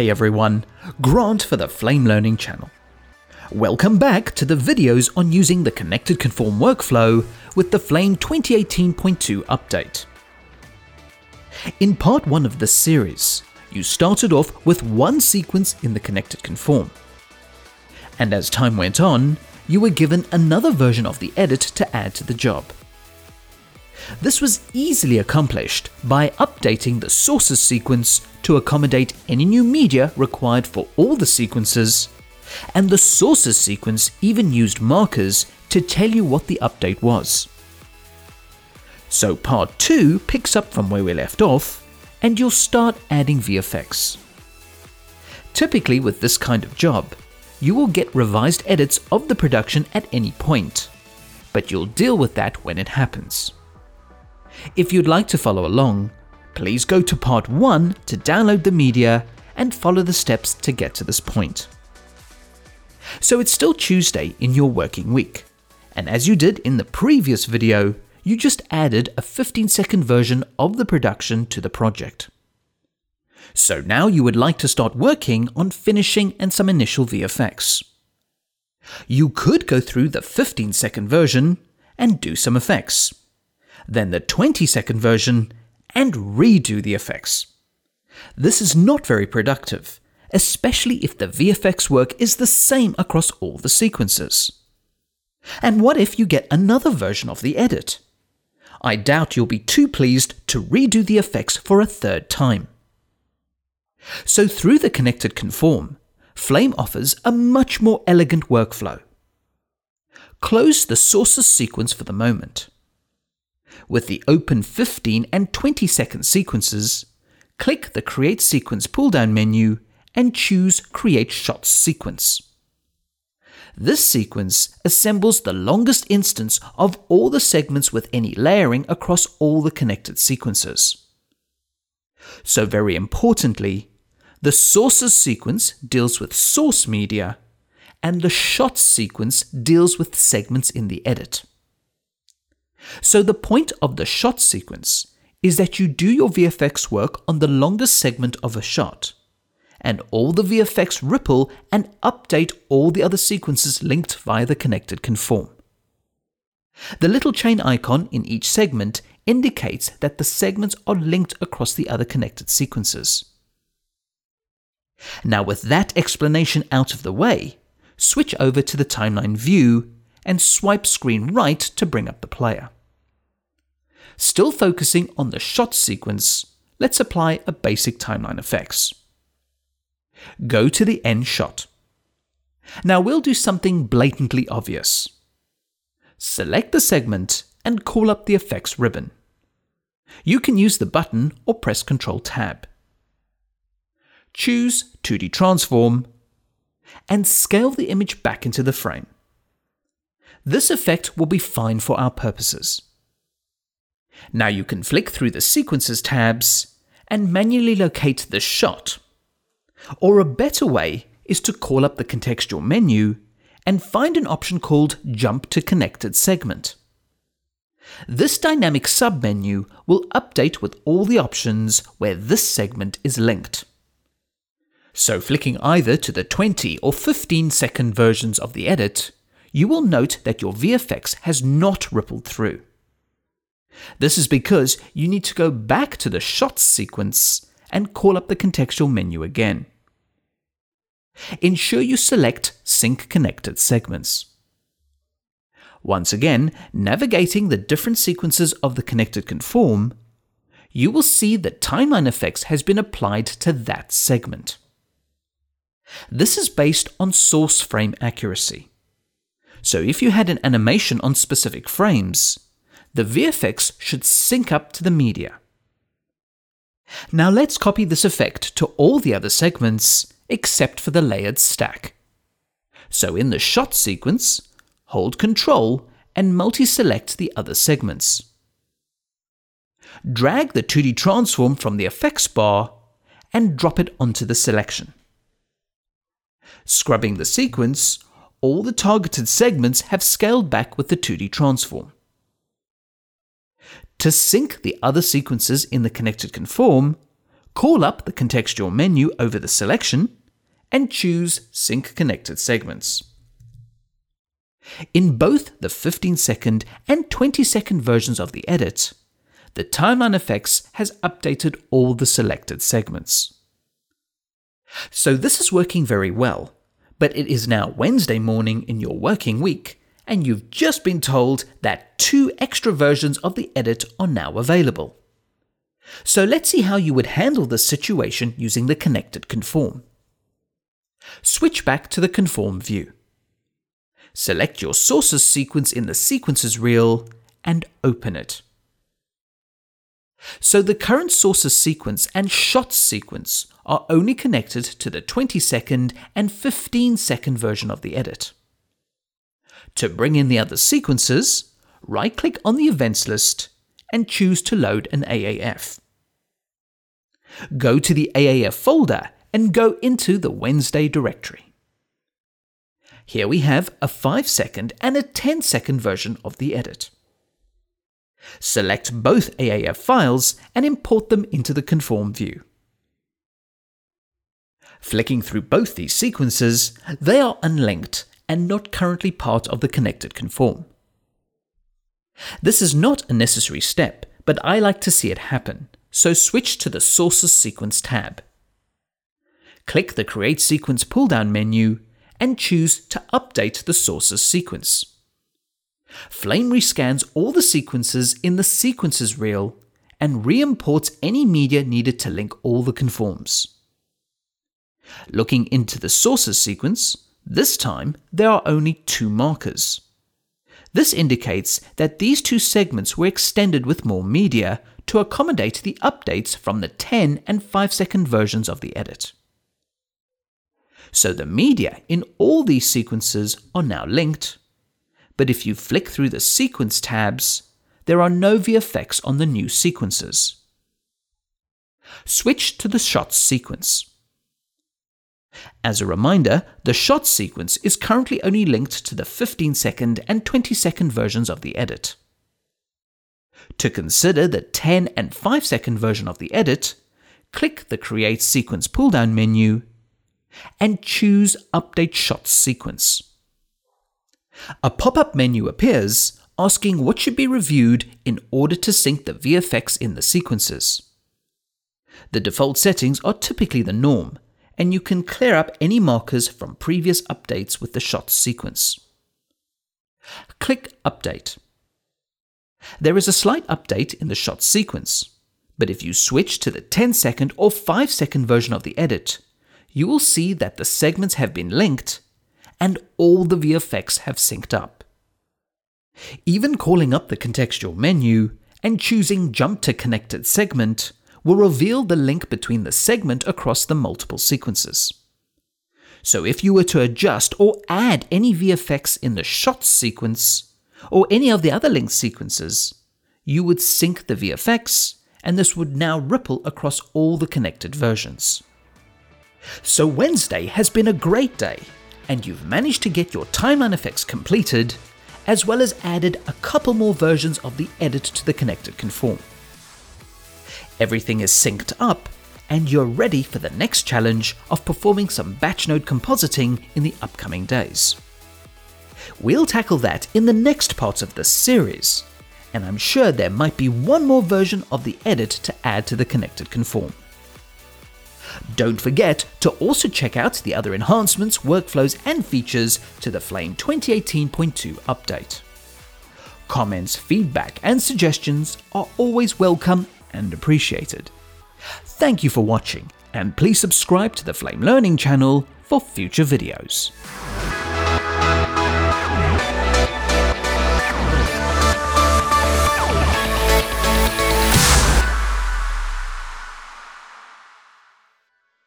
Hey everyone, Grant for the Flame Learning channel. Welcome back to the videos on using the Connected Conform workflow with the Flame 2018.2 update. In part 1 of this series, you started off with one sequence in the Connected Conform. And as time went on, you were given another version of the edit to add to the job. This was easily accomplished by updating the sources sequence to accommodate any new media required for all the sequences, and the sources sequence even used markers to tell you what the update was. So part 2 picks up from where we left off, and you'll start adding VFX. Typically with this kind of job, you will get revised edits of the production at any point, but you'll deal with that when it happens. If you'd like to follow along, please go to part 1 to download the media and follow the steps to get to this point. So it's still Tuesday in your working week, and as you did in the previous video, you just added a 15 second version of the production to the project. So now you would like to start working on finishing and some initial VFX. You could go through the 15 second version and do some effects then the 20 second version, and redo the effects. This is not very productive, especially if the VFX work is the same across all the sequences. And what if you get another version of the edit? I doubt you'll be too pleased to redo the effects for a third time. So through the connected conform, Flame offers a much more elegant workflow. Close the sources sequence for the moment with the open 15 and 20 second sequences, click the Create Sequence pull down menu and choose Create Shots Sequence. This sequence assembles the longest instance of all the segments with any layering across all the connected sequences. So, very importantly, the sources sequence deals with source media, and the shots sequence deals with segments in the edit. So the point of the shot sequence is that you do your VFX work on the longest segment of a shot, and all the VFX ripple and update all the other sequences linked via the connected conform. The little chain icon in each segment indicates that the segments are linked across the other connected sequences. Now, with that explanation out of the way, switch over to the timeline view and swipe screen right to bring up the player. Still focusing on the shot sequence, let's apply a basic timeline effects. Go to the end shot. Now we'll do something blatantly obvious. Select the segment and call up the effects ribbon. You can use the button or press Ctrl Tab. Choose 2D Transform and scale the image back into the frame. This effect will be fine for our purposes. Now you can flick through the Sequences tabs and manually locate the shot. Or a better way is to call up the contextual menu and find an option called Jump to Connected Segment. This dynamic submenu will update with all the options where this segment is linked. So, flicking either to the 20 or 15 second versions of the edit, you will note that your VFX has not rippled through. This is because you need to go back to the shots sequence and call up the contextual menu again. Ensure you select Sync Connected Segments. Once again, navigating the different sequences of the connected conform, you will see that timeline effects has been applied to that segment. This is based on source frame accuracy. So if you had an animation on specific frames, the VFX should sync up to the media. Now let's copy this effect to all the other segments except for the layered stack. So in the shot sequence, hold Ctrl and multi-select the other segments. Drag the 2D transform from the effects bar and drop it onto the selection. Scrubbing the sequence, all the targeted segments have scaled back with the 2D transform. To sync the other sequences in the connected conform, call up the contextual menu over the selection, and choose Sync Connected Segments. In both the 15 second and 20 second versions of the edit, the Timeline Effects has updated all the selected segments. So this is working very well, but it is now Wednesday morning in your working week, and you've just been told that two extra versions of the edit are now available. So let's see how you would handle this situation using the connected conform. Switch back to the conform view. Select your sources sequence in the sequences reel and open it. So the current sources sequence and shots sequence are only connected to the 20 second and 15 second version of the edit. To bring in the other sequences, right click on the events list and choose to load an AAF. Go to the AAF folder and go into the Wednesday directory. Here we have a 5 second and a 10 second version of the edit. Select both AAF files and import them into the conform view. Flicking through both these sequences, they are unlinked and not currently part of the connected conform. This is not a necessary step, but I like to see it happen, so switch to the Sources Sequence tab. Click the Create Sequence pull-down menu and choose to update the sources sequence. Flame rescans all the sequences in the Sequences reel and re-imports any media needed to link all the conforms. Looking into the sources sequence, this time there are only two markers. This indicates that these two segments were extended with more media to accommodate the updates from the 10 and 5 second versions of the edit. So the media in all these sequences are now linked, but if you flick through the sequence tabs, there are no VFX on the new sequences. Switch to the shots sequence. As a reminder, the shot sequence is currently only linked to the 15 second and 20 second versions of the edit. To consider the 10 and 5 second version of the edit, click the Create Sequence pull down menu and choose Update Shot Sequence. A pop up menu appears asking what should be reviewed in order to sync the VFX in the sequences. The default settings are typically the norm, and you can clear up any markers from previous updates with the shots sequence. Click Update. There is a slight update in the shot sequence, but if you switch to the 10 second or 5 second version of the edit, you will see that the segments have been linked and all the VFX have synced up. Even calling up the contextual menu and choosing Jump to Connected Segment will reveal the link between the segment across the multiple sequences. So if you were to adjust or add any VFX in the shot sequence, or any of the other linked sequences, you would sync the VFX, and this would now ripple across all the connected versions. So Wednesday has been a great day, and you've managed to get your timeline effects completed, as well as added a couple more versions of the edit to the connected conform. Everything is synced up, and you're ready for the next challenge of performing some batch node compositing in the upcoming days. We'll tackle that in the next parts of this series, and I'm sure there might be one more version of the edit to add to the connected conform. Don't forget to also check out the other enhancements, workflows, and features to the Flame 2018.2 update. Comments, feedback, and suggestions are always welcome and appreciated. Thank you for watching, and please subscribe to the Flame Learning channel for future videos.